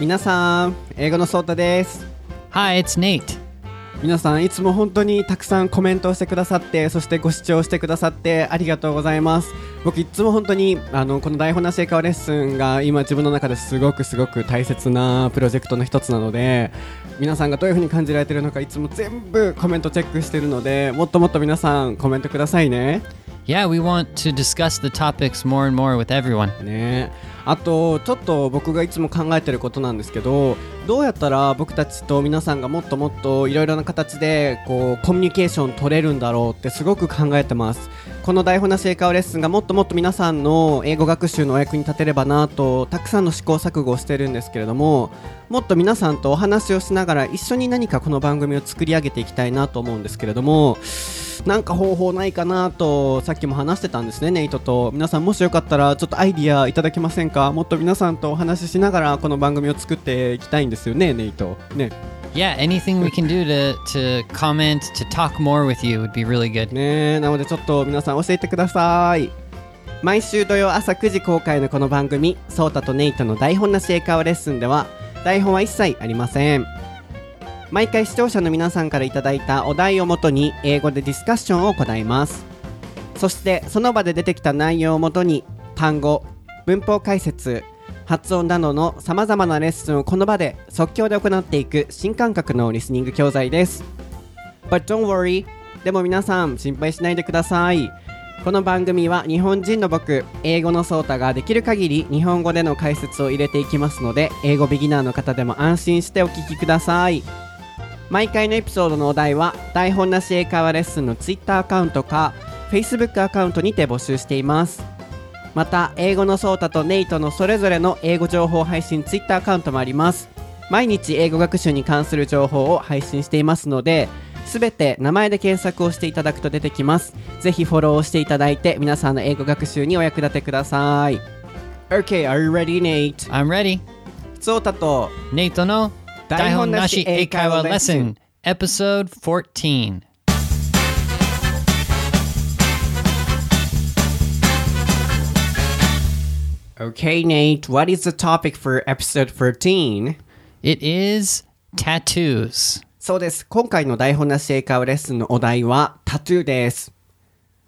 皆さん英語のソータです Hi, it's Nate. 皆さんいつも本当にたくさんコメントをしてくださってそしてご視聴してくださってありがとうございます。僕いつも本当にあのこの台本なし英会話レッスンが今自分の中ですごくすごく大切なプロジェクトの一つなので皆さんがどういう風に感じられてるのかいつも全部コメントチェックしてるのでもっともっと皆さんコメントくださいね。Yeah, we want to discuss the topics more and more with everyone. ね。あとちょっと僕がいつも考えてることなんですけどどうやったら僕たちと皆さんがもっともっといろいろな形でこうコミュニケーション取れるんだろうってすごく考えてます。この台本なし英会話レッスンがもっともっと皆さんの英語学習のお役に立てればなとたくさんの試行錯誤をしてるんですけれどももっと皆さんとお話をしながら一緒に何かこの番組を作り上げていきたいなと思うんですけれどもなんか方法ないかなとさっきも話してたんですねネイトと。皆さんもしよかったらちょっとアイディアいただけませんか？もっと皆さんとお話ししながらこの番組を作っていきたいんですよねネイト。ね。Yeah, anything we can do to, to comment, to talk more with you would be really good. ねえなのでちょっと皆さん教えてください。毎週土曜朝9時公開のこの番組ソータとネイトの台本なし英会話レッスンでは台本は一切ありません。毎回視聴者の皆さんからいただいたお題をもとに英語でディスカッションを行います。そしてその場で出てきた内容をもとに単語文法解説発音などのさまざまなレッスンをこの場で即興で行っていく新感覚のリスニング教材です。But don't worry でも皆さん心配しないでください。この番組は日本人の僕英語のソータができる限り日本語での解説を入れていきますので英語ビギナーの方でも安心してお聞きください。毎回のエピソードのお題は台本なし英会話レッスンの Twitter アカウントか Facebook アカウントにて募集しています。また英語のソータとネイトのそれぞれの英語情報配信 Twitter アカウントもあります毎日英語学習に関する情報を配信していますのですべて名前で検索をしていただくと出てきますぜひフォローをしていただいて皆さんの英語学習にお役立てください OK, are you ready, Nate? I'm ready. ソータと Nate no Daihon Nashi Eikaiwa Lesson, Episode 14. Okay, Nate, what is the topic for episode 13? It is tattoos. そうです。今回の台本なし英会話レッスンのお題はタトゥーです。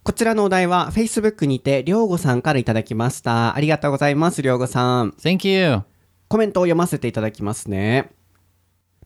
こちらのお題は Facebook にてりょうごさんからいただきました。ありがとうございます、りょうごさん。Thank you. コメントを読ませていただきますね。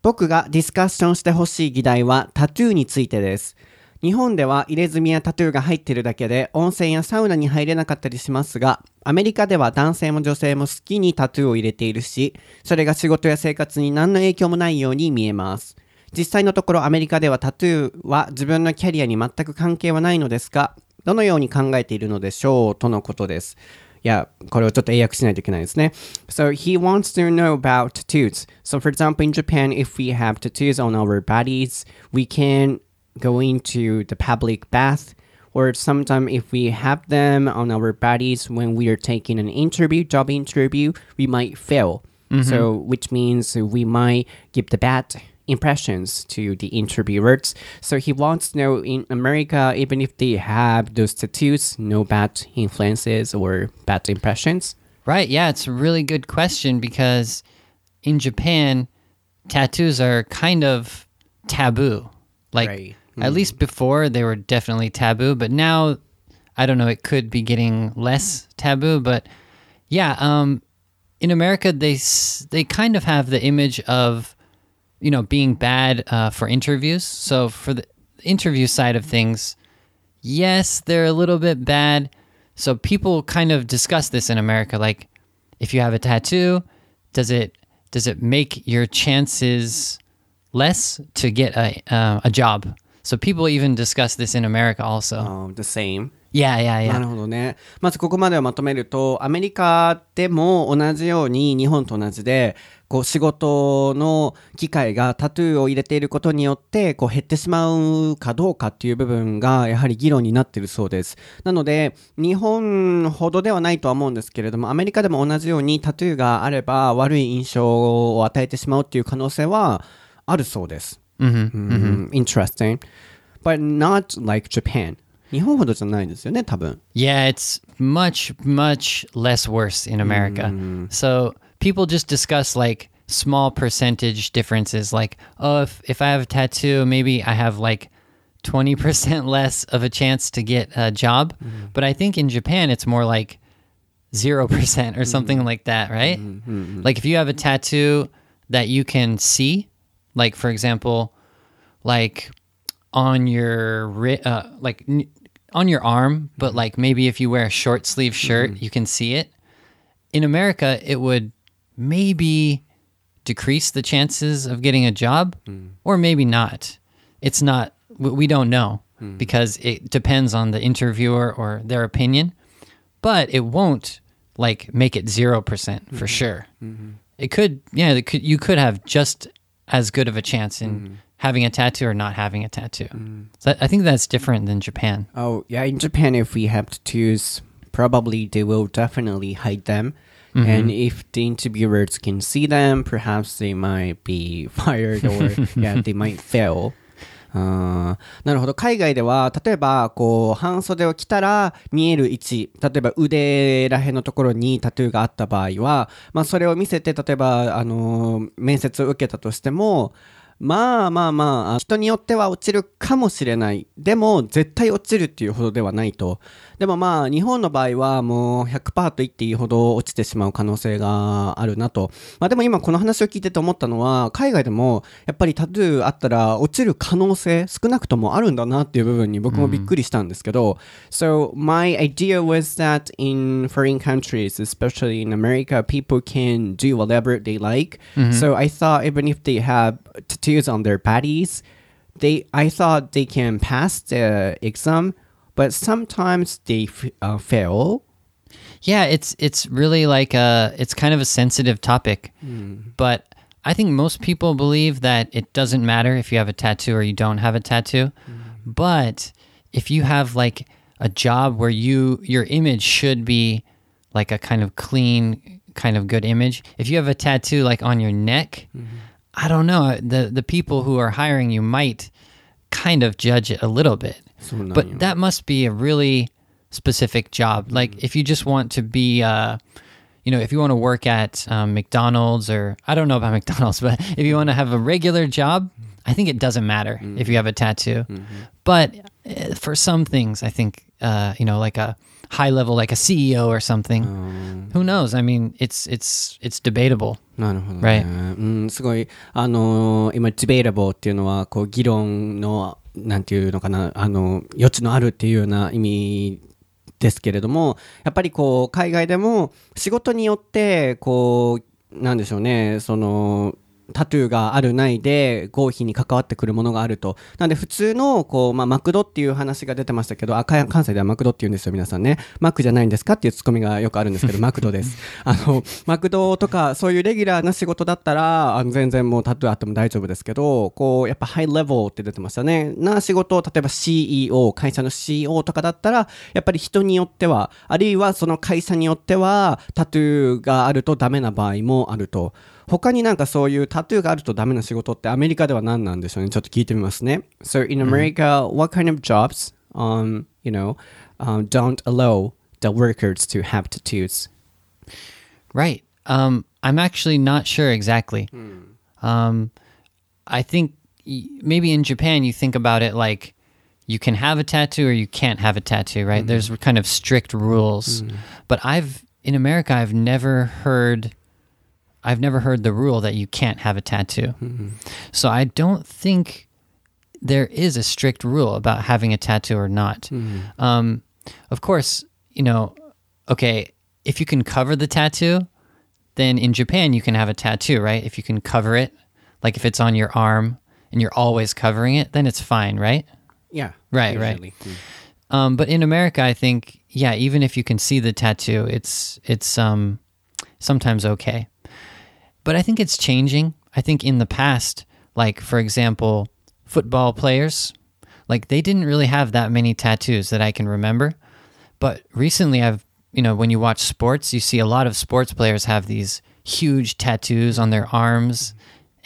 僕がディスカッションしてほしい議題はタトゥーについてです。日本では入れ墨やタトゥーが入ってるだけで温泉やサウナに入れなかったりしますが、アメリカでは男性も女性も好きにタトゥーを入れているし、それが仕事や生活に何の影響もないように見えます。実際のところアメリカではタトゥーは自分のキャリアに全く関係はないのですが、どのように考えているのでしょうとのことです。いや、これをちょっと英訳しないといけないですね。So he wants to know about tattoos. So for example, in Japan, if we have tattoos on our bodies, we can go to the public bath. Or sometimes if we have them on our bodies when we are taking an interview, job interview, we might fail. Mm-hmm. So which means we might give the bad impressions to the interviewers. So he wants to know in America, even if they have those tattoos, no bad influences or bad impressions. Right, yeah, it's a really good question because in Japan, tattoos are kind of taboo. Like, Right. At least before, they were definitely taboo, but now, I don't know, it could be getting less taboo. But yeah, um, in America, they, they kind of have the image of, you know, being bad uh, for interviews. So for the interview side of things, yes, they're a little bit bad. So people kind of discuss this in America like if you have a tattoo, does it does it make your chances less to get a uh, a job? So people even discuss this in America also. Um, the same. Yeah, yeah, な yeah. るほどね。まずここまでをまとめると、アメリカでも同じように日本と同じで、こう仕事の機会がタトゥーを入れていることによってこう減ってしまうかどうかっていう部分がやはり議論になっているそうです。なので日本ほどではないとは思うんですけれどもアメリカでも同じようにタトゥーがあれば悪い印象を与えてしまうっていう可能性はあるそうです。うん、interesting. But not like Japan. 日本ほどじゃないですよね、多分。 Yeah, it's much, much less worse in America. So people just discuss like small percentage differences. Like, oh, if if I have a tattoo, maybe I have like twenty percent less of a chance to get a job. But I think in Japan, it's more like zero percent or something like that, right? Like if you have a tattoo that you can see, like for example, like on your ri- uh, like n- on your arm, but mm-hmm. like maybe if you wear a short sleeve shirt, mm-hmm. you can see it. In America, it would maybe decrease the chances of getting a job, mm. or maybe not. It's not. We we don't know mm. because it depends on the interviewer or their opinion, but it won't like make it zero percent for mm-hmm. sure. It could, yeah, it could. You could have just as good of a chance in mm-hmm. having a tattoo or not having a tattoo. Mm. So I think that's different than Japan. Oh, yeah, in Japan, if we have tattoos, probably they will definitely hide them. Mm-hmm. And if the interviewers can see them, perhaps they might be fired or, yeah, they might fail. うん。なるほど。海外では例えばこう半袖を着たら見える位置例えば腕らへんのところにタトゥーがあった場合は、まあ、それを見せて例えば、あのー面接を受けたとしてもまあまあまあ人によっては落ちるかもしれない。でも絶対落ちるっていうほどではないと。でもまあ日本の場合はもう100%と言っていいほど落ちてしまう可能性があるなと。まあでも今この話を聞いてて思ったのは海外でもやっぱりタトゥーあったら落ちる可能性少なくともあるんだなっていう部分に僕もびっくりしたんですけど、So my idea was that in foreign countries especially in America people can do whatever they like. So I thought even if they have tattoos on their bodies they I thought they can pass the exam but sometimes they f- uh, fail Yeah, it's it's really like a it's kind of a sensitive topic. Hmm. But I think most people believe that it doesn't matter if you have a tattoo or you don't have a tattoo. Hmm. But if you have like a job where you your image should be like a kind of clean kind of good image. If you have a tattoo like on your neck, hmm. I don't know. The the people who are hiring you might kind of judge it a little bit. But that must be a really specific job. Like if you just want to be uh, you know, if you want to work at um, McDonald's or I don't know about McDonald's, but if you want to have a regular job, I think it doesn't matter mm-hmm. if you have a tattoo. Mm-hmm. But eh, for some things, I think uh, you know, like a high level, like a CEO or something. Who knows? I mean, it's it's it's debatable. なるほどね。うん、すごい、あのー今、ディベータブルっていうのは、こう、議論の、なんていうのかな、あの、余地のあるっていうような意味ですけれども、やっぱりこう、海外でも、仕事によって、こう、なんでしょうね、その、タトゥーがあるないで合否に関わってくるものがあると。なんで普通の、こう、まあ、マクドっていう話が出てましたけど、あ、か関西ではマクドって言うんですよ、皆さんね。マックじゃないんですかっていうツッコミがよくあるんですけど、マクドです。あの、マクドとか、そういうレギュラーな仕事だったら、あの全然もうタトゥーあっても大丈夫ですけど、こう、やっぱハイレベルって出てましたね。な仕事、例えば CEO、会社の CEO とかだったら、やっぱり人によっては、あるいはその会社によっては、タトゥーがあるとダメな場合もあると。他になんかそういうタトゥーがあるとダメな仕事ってアメリカでは何なんでしょうね。ちょっと聞いてみますね。So in America, what kind of jobs, um, you know, um, don't allow the workers to have tattoos? Right. Um, I'm actually not sure exactly. Um, I think y- maybe in Japan you think about it like you can have a tattoo or you can't have a tattoo, right? There's kind of strict rules. But I've in America I've never heard I've never heard the rule that you can't have a tattoo. So I don't think there is a strict rule about having a tattoo or not. Um, of course, you know, okay, if you can cover the tattoo, then in Japan you can have a tattoo, right? If you can cover it, like if it's on your arm and you're always covering it, then it's fine, right? Yeah. Right, right. usually. Um, but in America, I think, yeah, even if you can see the tattoo, it's it's um, sometimes okay. But I think it's changing. I think in the past, like for example, football players, like they didn't really have that many tattoos that I can remember. But recently, I've you know when you watch sports, you see a lot of sports players have these huge tattoos on their arms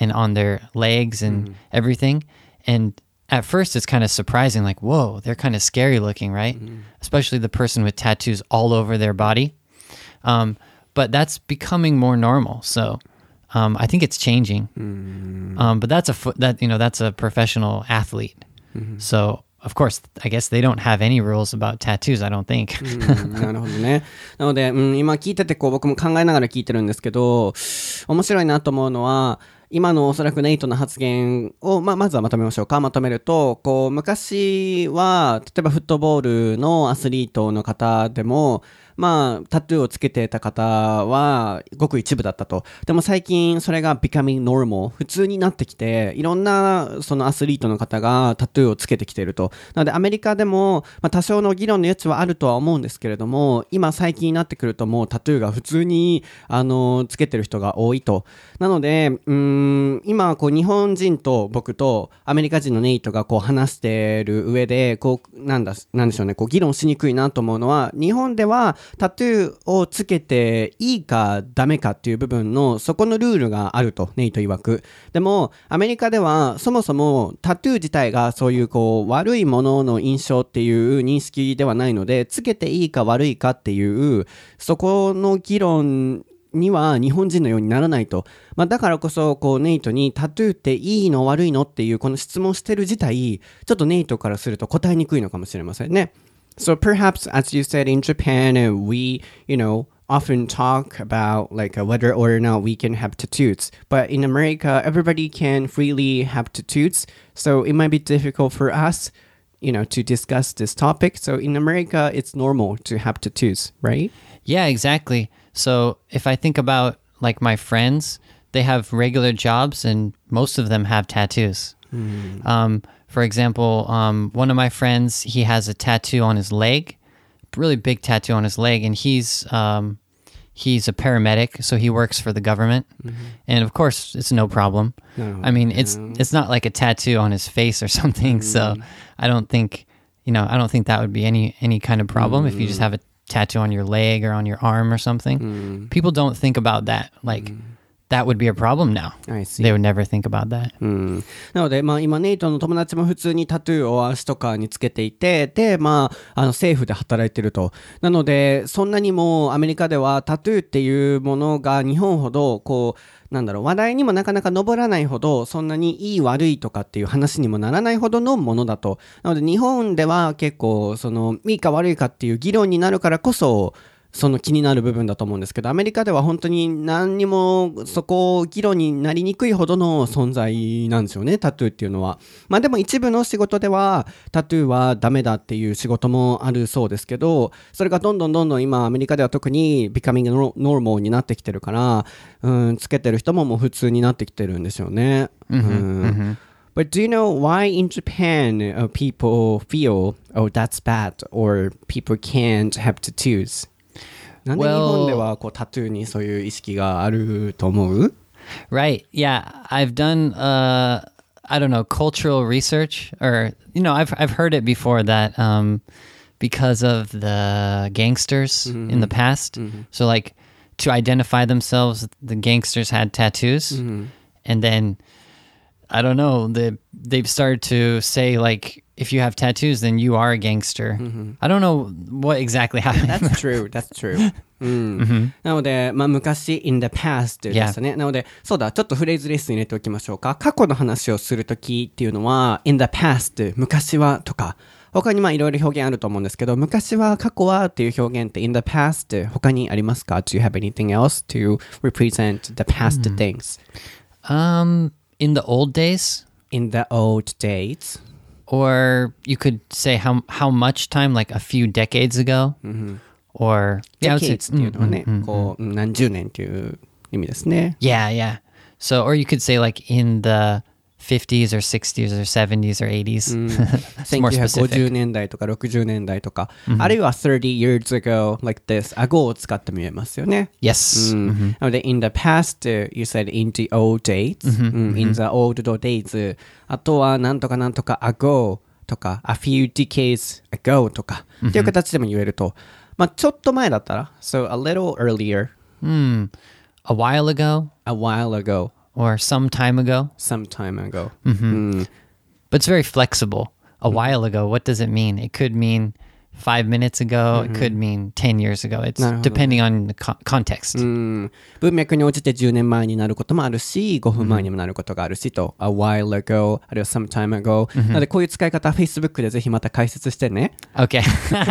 and on their legs and everything. And at first, it's kind of surprising, like whoa, they're kind of scary looking, right? Especially the person with tattoos all over their body. Um, but that's becoming more normal. So Um, I think it's changing. Um, but that's a fo- that you know that's a professional athlete. So of course, I guess they don't have any rules about tattoos. I don't think. うんなるほどね。なので、うん、今聞いててこう僕も考えながら聞いてるんですけど、面白いなと思うのは、今のおそらくネイトの発言を、まあ、まずはまとめましょうか。まとめると、こう、昔は、例えばフットボールのアスリートの方でも、まあ、タトゥーをつけてた方は、ごく一部だったと。でも最近、それが becoming normal、普通になってきて、いろんな、そのアスリートの方がタトゥーをつけてきていると。なので、アメリカでも、まあ、多少の議論の余地はあるとは思うんですけれども、今最近になってくるともうタトゥーが普通に、あの、つけてる人が多いと。なので、うん、今、こう、日本人と僕とアメリカ人のネイトがこう話してる上で、こう、なんだ、なんでしょうね、こう、議論しにくいなと思うのは、日本ではタトゥーをつけていいかダメかっていう部分の、そこのルールがあると、ネイト曰く。でも、アメリカでは、そもそもタトゥー自体がそういうこう、悪いものの印象っていう認識ではないので、つけていいか悪いかっていう、そこの議論には日本人のようにならないと。まあ、だからこそ、こう、ネイトにタトゥーっていいの悪いのっていうこの質問してる自体、ちょっとネイトからすると答えにくいのかもしれませんね。So perhaps, as you said in Japan, uh, we, you know, often talk about like uh, whether or not we can have tattoos. But in America, everybody can freely have tattoos. So it might be difficult for us, you know, to discuss this topic. So in America, it's normal to have tattoos, right? Yeah, exactly. So if I think about like my friends, they have regular jobs and most of them have tattoos. Um, for example, um, one of my friends, he has a tattoo on his leg, really big tattoo on his leg, and he's um, he's a paramedic, so he works for the government, mm-hmm. and of course, it's no problem. No, I mean, it's it's not like a tattoo on his face or something, so mm-hmm. I don't think you know I don't think that would be any any kind of problem if you just mm-hmm. have a tattoo on your leg or on your arm or something. People don't think about that like that would be a problem now. I see. They would never think about that. うんなので、まあ今ネイトの友達も普通にタトゥーを足とかにつけていて、で、まあ、あの政府で働いてると。なので、そんなにもアメリカではタトゥーっていうものが日本ほど、こう、なんだろう、話題にもなかなか上らないほど、そんなにいい悪いとかっていう話にもならないほどのものだと。なので日本では結構、その、いいか悪いかっていう議論になるからこそ、その気になる部分だと思うんですけど、アメリカでは本当に何にもそこ議論になりにくいほどの存在なんですよね、タトゥーっていうのは。まあでも一部の仕事ではタトゥーはダメだっていう仕事もあるそうですけど、それがどんどんどんどん今アメリカでは特に becoming normal になってきてるから、うん、つけてる人ももう普通になってきてるんでしょうね。うん。But do you know why in Japan uh, people feel, oh, that's bad, or people can't have tattoos? なんで日 Well- 本ではこうタトゥーにそういう意識があると思う Right. Yeah, I've done uh I don't know, cultural research or you know, I've I've heard it before that um because of the gangsters in the past. So like to identify themselves, the gangsters had tattoos. And then I don't know, they they've started to say like if you have tattoos then you are a gangster. I don't know what exactly happened. That's true, that's true. うんなので、まあ、昔 in the past でしたね。なので、そうだ、ちょっとフレーズレッスン入れておきましょうか。過去の話をするときっていうのは、in the past、昔はとか、他にまあいろいろ表現あると思うんですけど、昔は、過去はっていう表現って in the past 他にありますか ?Do you have anything else to represent the past things? um in the old days In the old days? or you could say how how much time like a few decades ago or yeah, I would say- decades っていうのはね、こう、何十年っていう意味ですね。 yeah yeah so or you could say like in the 50s or 60s or 70s or 80s it's more 1950 specific 年代とか60年代とか、あるいは30 years ago like this 顎を使っても言えますよね。 yes うんなので、in the past, uh, you said in the old days, うん in the old days, あとはなんとかなんとか ago とか、a few decades ago とか、っていう形でも言えると、まあちょっと前だったら、so a little earlier, hmm a while ago a while ago, or some time ago? Some time ago. うん but it's very flexible. A while ago what does it mean? It could mean five minutes ago. It could mean 10 years ago. It's なるほど。depending on the co- context. うん文脈に応じて10年前になることもあるし、5分前にもなることがあるしと、a while ago、あるいは some time ago。なので、こういう使い方、Facebook でぜひまた解説してね。Okay.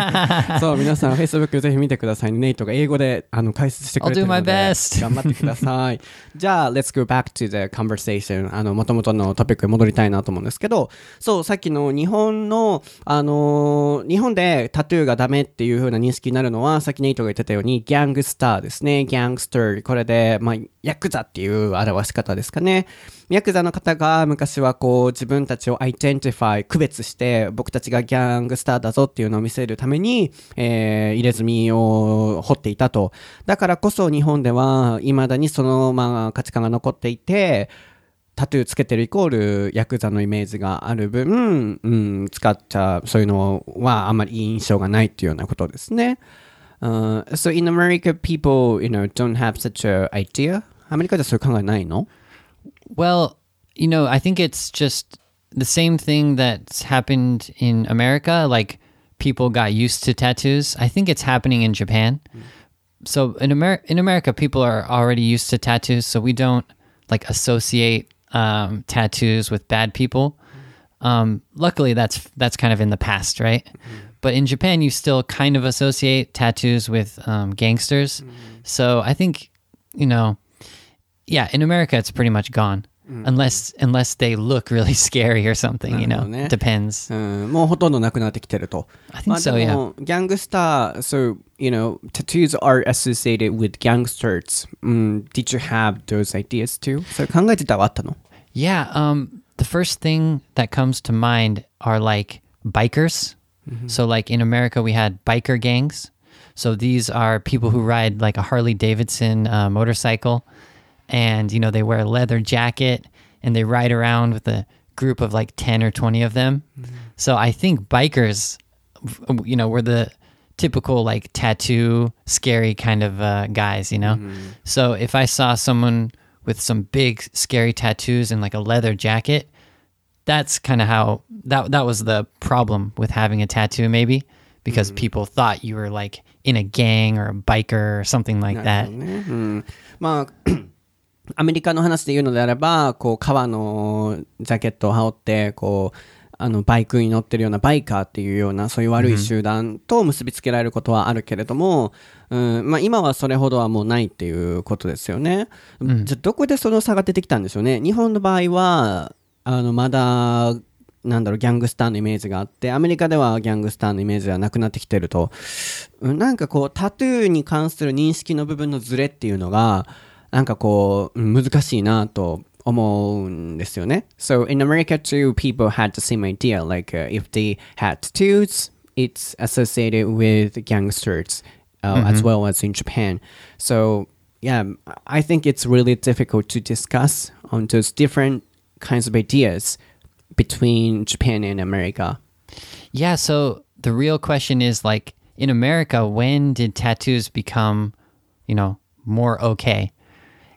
そう、皆さん、Facebook ぜひ見てくださいね。ネイトが英語であの解説してくれてるの I'll で do my best. 頑張ってください。じゃあ、let's go back to the conversation. あの、元々のトピックに戻りたいなと思うんですけど、そう、さっきの日本の、あのー日本でタトゥーがダメっていう風な認識になるのは、さっきネイトが言ってたように、ギャングスターですね。ギャングスター。これで、まあ、ヤクザっていう表し方ですかね。ヤクザの方が昔はこう自分たちを identify、区別して僕たちがギャングスターだぞっていうのを見せるために、えー入れ墨を彫っていたと。だからこそ日本では未だにそのまあ価値観が残っていて、タトゥーつけてるイコールヤクザのイメージがある分、うん、使っちゃう、そういうのはあんまりいい印象がないっていうようなことですね。Uh, so in America, people, you know, don't have such a idea. アメリカではそういう考えないの Well, you know, I think it's just the same thing that's happened in America. Like people got used to tattoos. I think it's happening in Japan. So in Amer- in America, people are already used to tattoos, so we don't like associate um, tattoos with bad people. Um, luckily, that's that's kind of in the past, right? But in Japan, you still kind of associate tattoos with um, gangsters. So I think, you know, yeah, in America it's pretty much gone. Unless unless they look really scary or something, you know. なるほどね。 Depends. うん、もうほとんどなくなってきてると。 I think まあ so, でも、ギャングスター、so, you know, tattoos are associated with gangsters. うん、did you have those ideas too? それ考えてたはあったの Yeah, um the first thing that comes to mind are like bikers. So like in America we had biker gangs. So these are people who ride like a Harley Davidson uh, motorcycle and you know they wear a leather jacket and they ride around with a group of like 10 or 20 of them. Mm-hmm. So I think bikers you know were the typical like tattoo scary kind of uh, guys, you know. Mm-hmm. So if I saw someone with some big scary tattoos and like a leather jacket, that's kind of how that that was the problem with having a tattoo maybe because mm-hmm. people thought you were like in a gang or a biker or something like that. まあ hmm. アメリカの話で言うのであれば、こう、革のジャケットを羽織って、こう、あの、バイクに乗ってるようなバイカーっていうような、そういう悪い集団と結びつけられることはあるけれども、うん、まあ今はそれほどはもうないっていうことですよね。じゃあどこでその差が出てきたんでしょうね。日本の場合は、あの、まだ、なんだろう、ギャングスターのイメージがあって、アメリカではギャングスターのイメージはなくなってきてると、うんなんかこう、タトゥーに関する認識の部分のズレっていうのが、なんかこう、うん難しいなと思うんですよね。So in America too, people had the same idea. Like uh, if they had tattoos, it's associated with gangsters uh, as well as in Japan. So yeah, I think it's really difficult to discuss on those different kinds of ideas between Japan and America. Yeah, so the real question is like in America, when did tattoos become, you know, more okay?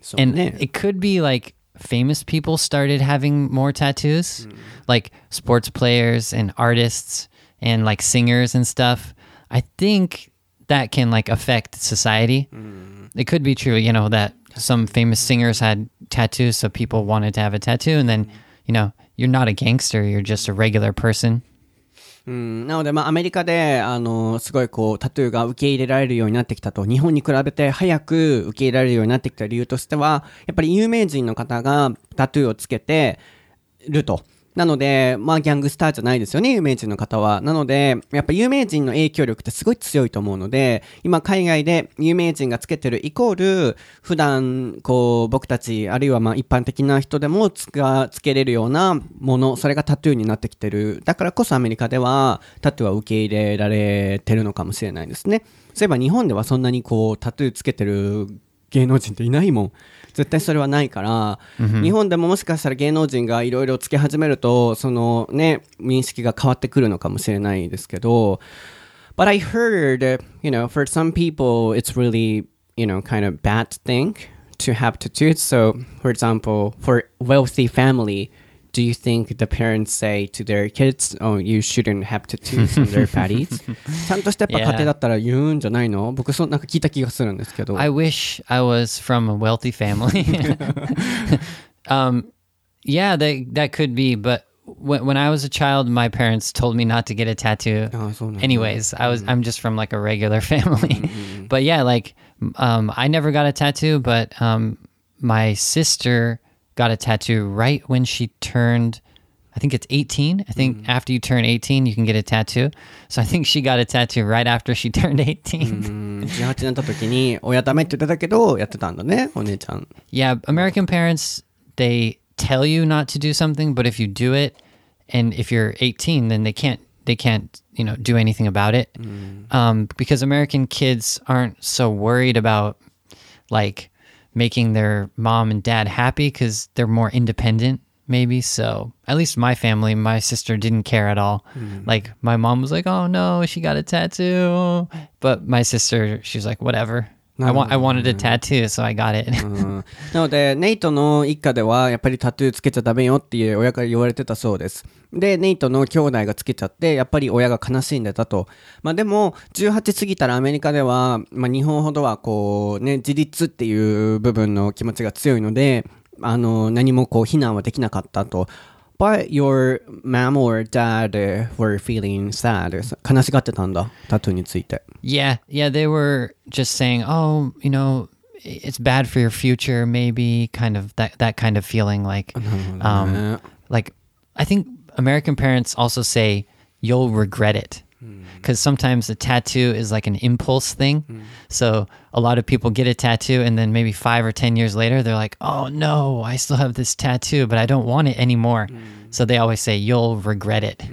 So, and yeah. it could be like famous people started having more tattoos, hmm. like sports players and artists and like singers and stuff. I think that can like affect society. Hmm. It could be true, you know, that some famous singers had tattoos, so people wanted to have a tattoo, and then, hmm. you know, you're not a gangster, you're just a regular person. うん、なので、まあ、アメリカで、あの、すごいこう、タトゥーが受け入れられるようになってきたと、日本に比べて早く受け入れられるようになってきた理由としては、やっぱり有名人の方がタトゥーをつけてると。なので、まあ、ギャングスターじゃないですよね、有名人の方は。なので、やっぱ有名人の影響力ってすごい強いと思うので、今海外で有名人がつけてるイコール、普段、こう、僕たち、あるいはまあ一般的な人でもつか、つけれるようなもの、それがタトゥーになってきてる。だからこそアメリカでは、タトゥーは受け入れられてるのかもしれないですね。そういえば日本ではそんなにこう、タトゥーつけてる芸能人っていないもん。絶対それはないから、日本でももしかしたら芸能人がいろいろつけ始めると、そのね、認識が変わってくるのかもしれないですけど、But I heard, uh, you know, for some people, it's really, you know, kind of bad thing to have tattoos. So, for example, for wealthy family, do you think the parents say to their kids, oh, you shouldn't have tattoos on their bodies? ちゃんとしたやっぱ家庭だったら言うんじゃないの僕そうなんか聞いた気がするんですけど。 I wish I was from a wealthy family. um, yeah, that that could be. But when when I was a child, my parents told me not to get a tattoo. ああそうなんだ Anyways, I was I'm just from like a regular family. but yeah, like um, I never got a tattoo, but um, my sister got a tattoo right when she turned. I think it's 18. I think after you turn 18, you can get a tattoo. So I think she got a tattoo right after she turned 18. うん18になった時に親ダメって言ってたけどやってたんだねお姉ちゃん Yeah, American parents they tell you not to do something, but if you do it, and if you're 18, then they can't they can't you know do anything about it, um, because American kids aren't so worried about like making their mom and dad happy because they're more independent. Maybe so. At least my family, my sister didn't care at all. Hmm. Like my mom was like, "Oh no, she got a tattoo," but my sister, she's like, "Whatever." I want. I wanted a tattoo, so I got it. うん なので、ネイトの一家では、やっぱりタトゥーつけちゃダメよっていう親から言われてたそうです。で、ネイトの兄弟がつけちゃって、やっぱり親が悲しんでたと。まあでも、18過ぎたらアメリカでは、まあ日本ほどはこう、ね、自立っていう部分の気持ちが強いので、あの、何もこう、非難はできなかったと。But your mom or dad uh, were feeling sad. 悲しがってたんだ、タトゥーについて。 Yeah, yeah, they were just saying, "Oh, you know, it's bad for your future." Maybe kind of that that kind of feeling, like, um, like I think American parents also say you'll regret it because sometimes a tattoo is like an impulse thing. So a lot of people get a tattoo, and then maybe five or ten years later, they're like, "Oh no, I still have this tattoo, but I don't want it anymore." So they always say you'll regret it.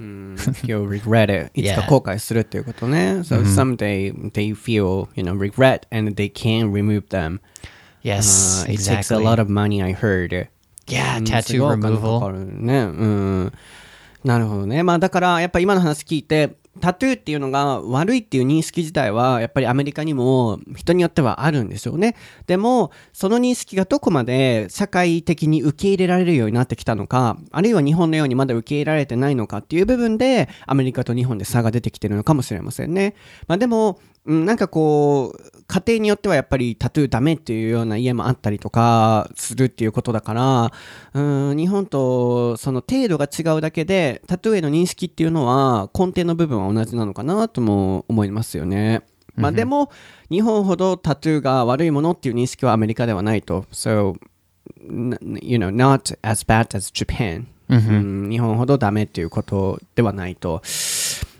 You'll regret it. いつか Yeah. 後悔するっていうことね。So someday they feel, you know, regret and they can remove them. Yes, Uh, it takes a exactly. lot of money, I heard. yeah, うんす tattoo ごいお金かか removal. るね。うん。なるほどね。まあだから、やっぱ今の話聞いて、 タトゥーっていうのが悪いっていう認識自体は、やっぱりアメリカにも人によってはあるんですよね。でも、その認識がどこまで社会的に受け入れられるようになってきたのか、あるいは日本のようにまだ受け入れられてないのかっていう部分で、アメリカと日本で差が出てきてるのかもしれませんね。まあでも、うんなんかこう、家庭によってはやっぱりタトゥーダメっていうような家もあったりとかするっていうことだから、うん、日本とその程度が違うだけで、タトゥーへの認識っていうのは根底の部分は同じなのかなとも思いますよね。まあでも、日本ほどタトゥーが悪いものっていう認識はアメリカではないと。So, you know, not as bad as Japan. うん日本ほどダメっていうことではないと。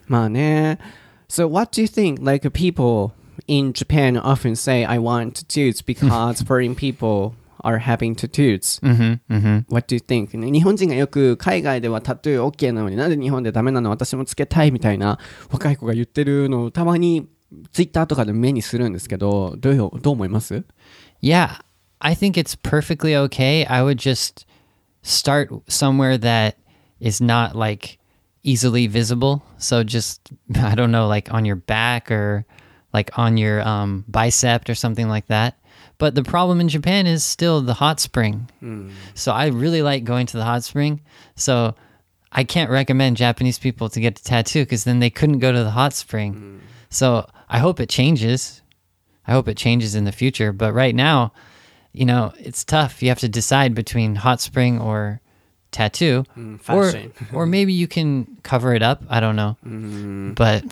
まあね。So what do you think? Like people in Japan often say, I want tattoos because foreign people are having tattoos. Mm-hmm, mm-hmm. What do you think? ね日本人がよく海外ではタトゥー OK なのになんで日本でダメなの私もつけたいみたいな若い子が言ってるのをたまにツイッターとかで目にするんですけど、どうよどう思います Yeah, I think it's perfectly okay. I would just start somewhere that is not like easily visible. So just I don't know, like on your back or like on your um, bicep or something like that. But the problem in Japan is still the hot spring. So I really like going to the hot spring. So I can't recommend Japanese people to get a tattoo because then they couldn't go to the hot spring. So I hope it changes. I hope it changes in the future. But right now, you know, it's tough. You have to decide between hot spring or tattoo, or fashion. or maybe you can cover it up. I don't know, but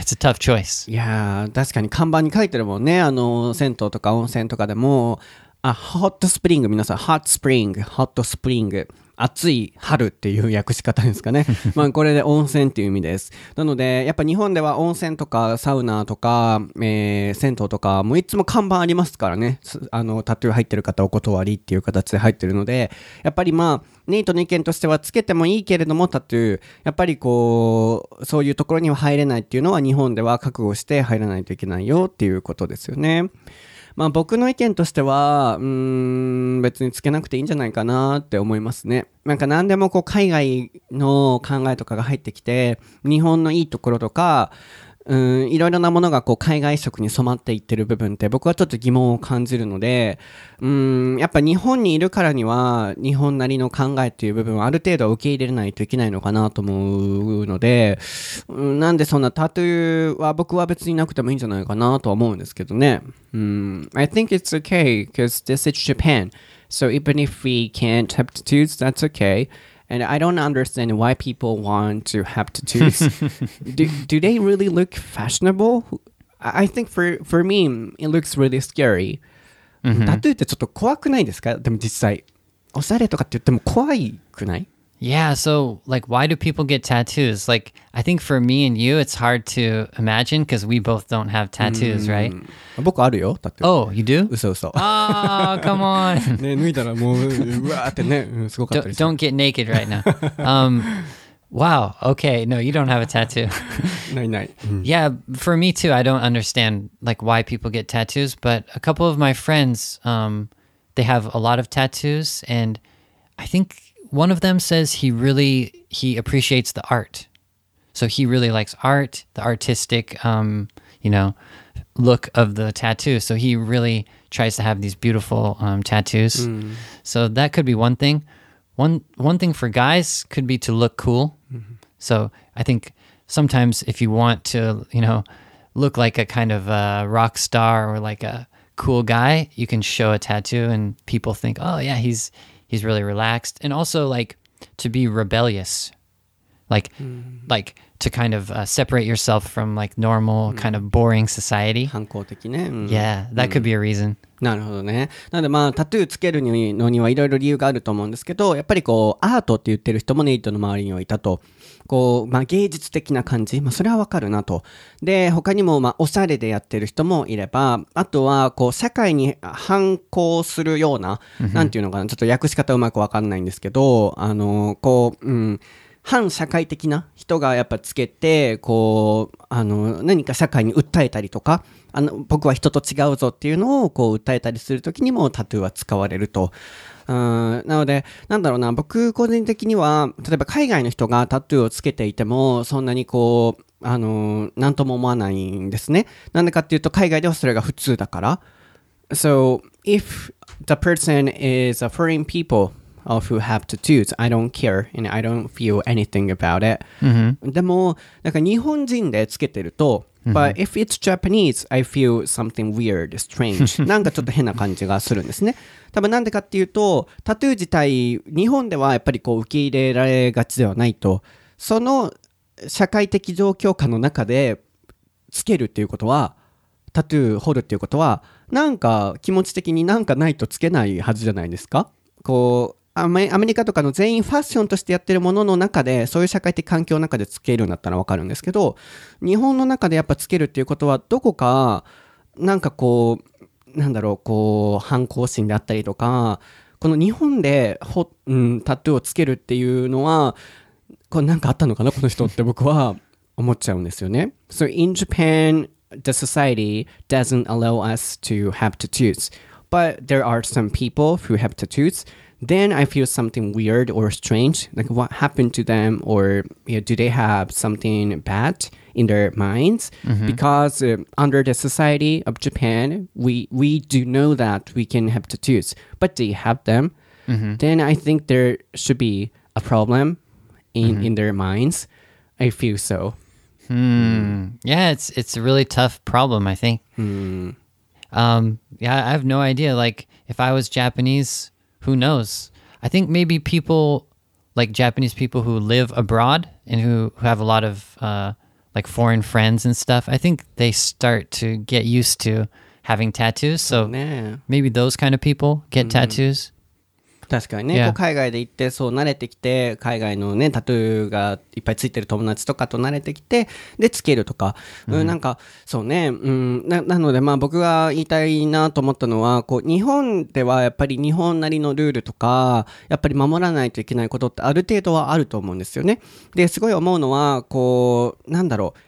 it's a tough choice. いやー、確かに看板に書いてるもんね。あの、銭湯とか温泉とかでも、あ、ホットスプリング、皆さん、ホットスプリング、ホットスプリング。暑い春っていう訳し方ですかね。まあこれで温泉っていう意味です。なので、やっぱ日本では温泉とかサウナとか、えー、銭湯とか、もういつも看板ありますからね。すあの、タトゥー入ってる方お断りっていう形で入ってるので、やっぱりまあ、ネイトの意見としてはつけてもいいけれどもタトゥー、やっぱりこう、そういうところには入れないっていうのは日本では覚悟して入らないといけないよっていうことですよね。まあ僕の意見としては、うん、別につけなくていいんじゃないかなって思いますね。なんか何でもこう海外の考えとかが入ってきて、日本のいいところとか、うん、いろいろなものがこう海外色に染まっていってる部分って僕はちょっと疑問を感じるので、うん、やっぱ日本にいるからには日本なりの考えっていう部分はある程度受け入れないといけないのかなと思うので、うん、なんでそんなタトゥーは僕は別になくてもいいんじゃないかなとは思うんですけどね。うん、I think it's okay because this is Japan. So even if we can't have tattoos, that's okay. And I don't understand why people want to have tattoos. do, do they really look fashionable? I I think for, for me, it looks really scary. タトゥーってちょっと怖くないですかでも実際。おしゃれとかって言っても怖いくない Yeah, so like why do people get tattoos? Like I think for me and you it's hard to imagine because we both don't have tattoos, right? 僕あるよ、タトゥー。 Oh, you do? 嘘嘘。 Oh, come on. ね、脱いだらもう、うわーってね、うんすごかった don't, りする。 don't get naked right now. Um wow. Okay, no, you don't have a tattoo. ないない。うん Yeah, for me too. I don't understand like why people get tattoos, but a couple of my friends, um, they have a lot of tattoos, and I think one of them says he really he appreciates the art. So he really likes art, the artistic, um, you know, look of the tattoo. So he really tries to have these beautiful um, tattoos. So that could be one thing. One one thing for guys could be to look cool. So I think sometimes if you want to, you know, look like a kind of a rock star or like a cool guy, you can show a tattoo and people think, "Oh yeah, he's he's really relaxed." And also like to be rebellious. Like like to kind of uh, separate yourself from like normal kind of boring society. 反抗的ね。うん Yeah, that could be a reason. なるほどね。なのでまあタトゥーつけるにのにはいろいろ理由があると思うんですけど、やっぱりこうアートって言ってる人もネイトの周りにはいたと。こう、まあ芸術的な感じ。まあそれはわかるなと。で、他にもまあおしゃれでやってる人もいれば、あとはこう社会に反抗するような、なんていうのかな、ちょっと訳し方うまくわかんないんですけど、あの、こう、うん、反社会的な人がやっぱつけて、こう、あの、何か社会に訴えたりとか、あの、僕は人と違うぞっていうのをこう訴えたりするときにもタトゥーは使われると。うんなので、なんだろうな、僕個人的には、例えば海外の人がタトゥーをつけていても、そんなにこう、あの、なんとも思わないんですね。なんでかっていうと、海外ではそれが普通だから。So, if the person is a foreign people of who have tattoos, I don't care and I don't feel anything about it. でも、なんか日本人でつけてると、But if it's Japanese, I feel something weird, strange. なんかちょっと変な感じがするんですね。多分なんでかっていうと、タトゥー自体、日本ではやっぱりこう受け入れられがちではないと。その社会的状況下の中でつけるっていうことは、タトゥー彫るっていうことは、なんか気持ち的になんかないとつけないはずじゃないですかこう、アメリカとかの全員ファッションとしてやってるものの中で、そういう社会的環境の中でつけるんだったらわかるんですけど、日本の中でやっぱつけるっていうことは、どこか、なんかこう、なんだろう、こう、反抗心であったりとか、この日本でほ、うん、タトゥーをつけるっていうのは、これなんかあったのかなこの人って僕は思っちゃうんですよね。So in Japan, the society doesn't allow us to have tattoos. But there are some people who have tattoos. Then I feel something weird or strange. Like what happened to them or you know, do they have something bad in their minds? Because uh, under the society of Japan, we, we do know that we can have tattoos, but they have them. Then I think there should be a problem in, in their minds. I feel so. Hmm. Yeah, it's it's a really tough problem. I think. Um. Yeah, I have no idea. Like, if I was Japanese, who knows? I think maybe people like Japanese people who live abroad and who, who have a lot of uh, like foreign friends and stuff. I think they start to get used to having tattoos. So maybe those kind of people get tattoos. 確かにね、Yeah. こう海外で行ってそう慣れてきて海外のねタトゥーがいっぱいついてる友達とかと慣れてきてでつけるとか、うん、なんかそうね、うん、ななのでまあ僕が言いたいなと思ったのはこう日本ではやっぱり日本なりのルールとかやっぱり守らないといけないことってある程度はあると思うんですよね。ですごい思うのはこうなんだろう。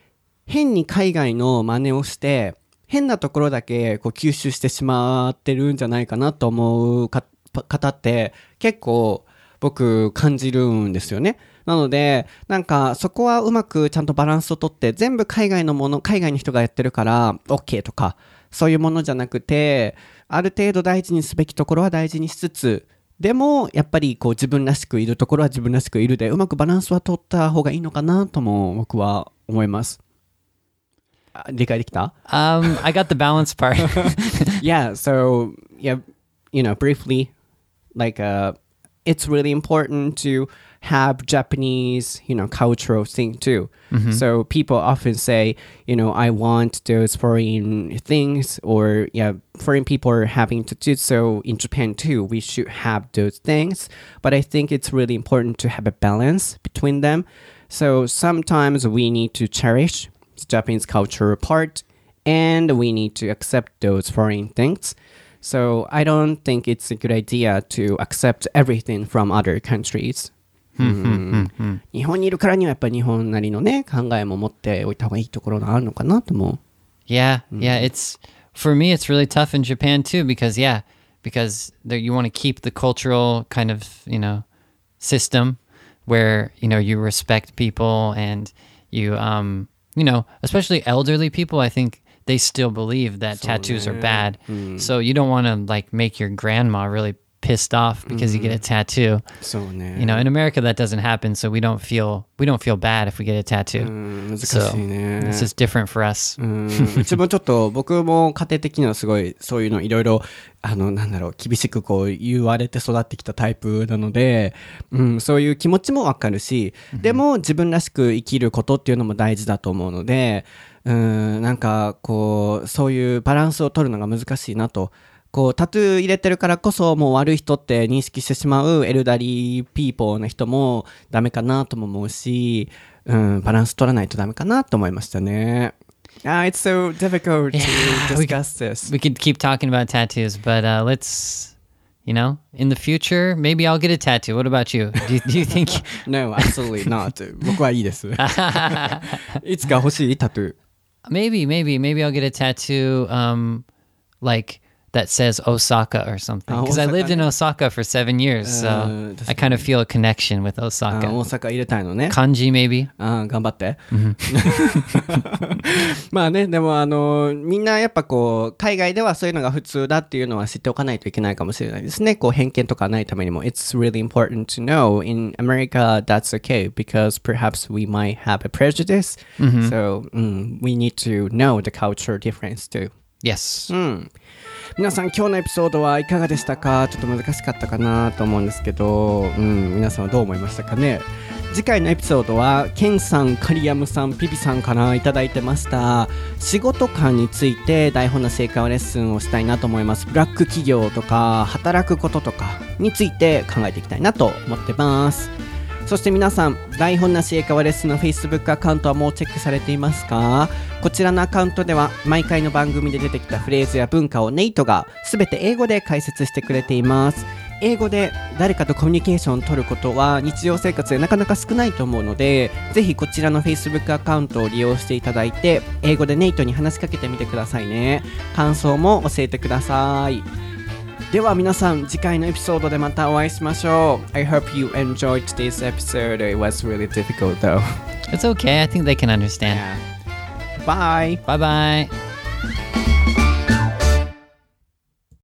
変に海外の真似をして変なところだけこう吸収してしまってるんじゃないかなと思うか方って結構僕感じるんですよね。なので、なんかそこはうまくちゃんとバランスをとって、全部海外のもの、海外の人がやってるから OK とか、そういうものじゃなくて、ある程度大事にすべきところは大事にしつつ、でも、やっぱりこう自分らしくいるところは自分らしくいるで、うまくバランスは取った方がいいのかなとも僕は思います。あ理解できた？Um, I got the balance part. yeah so yeah you know briefly like uh it's really important to have japanese you know cultural thing too. So people often say you know i want those foreign things or yeah foreign people are having to do so in japan too. We should have those things. But i think it's really important to have a balance between them. So sometimes we need to cherish the japanese culture part and we need to accept those foreign things. So I don't think it's a good idea to accept everything from other countries. うん日本にいるからにはやっぱり日本なりのね考えも持っておいた方がいいところがあるのかなと思 Yeah, yeah. It's for me. It's really tough in Japan too because yeah, because there, you want to keep the cultural kind of you know system where you know you respect people and you um you know especially elderly people. I think they still believe that tattoos are bad. So you don't want to like make your grandma really pissed off because you get a tattoo. うそうね You know, in America that doesn't happen, so we don't feel we don't feel bad if we get a tattoo. うん難し So いね this is different for us. うんうちもちょっと僕も家庭的にはすごいそういうのいろいろあのなんだろう厳しくこう言われて育ってきたタイプなので、うん、そういう気持ちもわかるし、でも自分らしく生きることっていうのも大事だと思うので、うん、なんかこうそういうバランスを取るのが難しいなと。こうタトゥー入れてるからこそもう悪い人って認識してしまう elderly people な人もダメかなとも思うし、うん、バランス取らないとダメかなと思いましたね。Ah, it's so difficult to Yeah, we- discuss this. We could keep talking about tattoos, but uh, let's, you know, in the future, maybe I'll get a tattoo. What about you? Do you, do you think? No, absolutely not. 僕はいいです。いつか欲しいタトゥー。maybe, maybe, maybe I'll get a tattoo, um, like that says Osaka or something. Ah, Because I lived Osaka, in yeah. Osaka for seven years, so Uh, I kind of feel a connection with あ Osaka. 大阪入れたいのね。 Kanji, maybe. あー頑張って。まあね、でもあの、みんなやっぱこう、海外ではそういうのが普通だっていうのは知っておかないといけないかもしれないですね。こう、偏見とかないためにも。It's really important to know. In America, that's okay because perhaps we might have a prejudice. So, うん、we need to know the culture difference too. Yes. うん。皆さん今日のエピソードはいかがでしたか？ちょっと難しかったかなと思うんですけど、うん、皆さんはどう思いましたかね？次回のエピソードはケンさん、カリアムさん、ピピさんからいただいてました。仕事観について台本の成果レッスンをしたいなと思います。ブラック企業とか働くこととかについて考えていきたいなと思ってます。そして皆さん、台本なし英会話レッスンの Facebook アカウントはもうチェックされていますか？こちらのアカウントでは毎回の番組で出てきたフレーズや文化をネイトが全て英語で解説してくれています。英語で誰かとコミュニケーションを取ることは日常生活でなかなか少ないと思うので、ぜひこちらの Facebook アカウントを利用していただいて、英語でネイトに話しかけてみてくださいね。感想も教えてください。では皆さん次回のエピソードでまたお会いしましょう I hope you enjoyed today's episode It was really difficult though It's okay. I think they can understand. Bye Bye bye.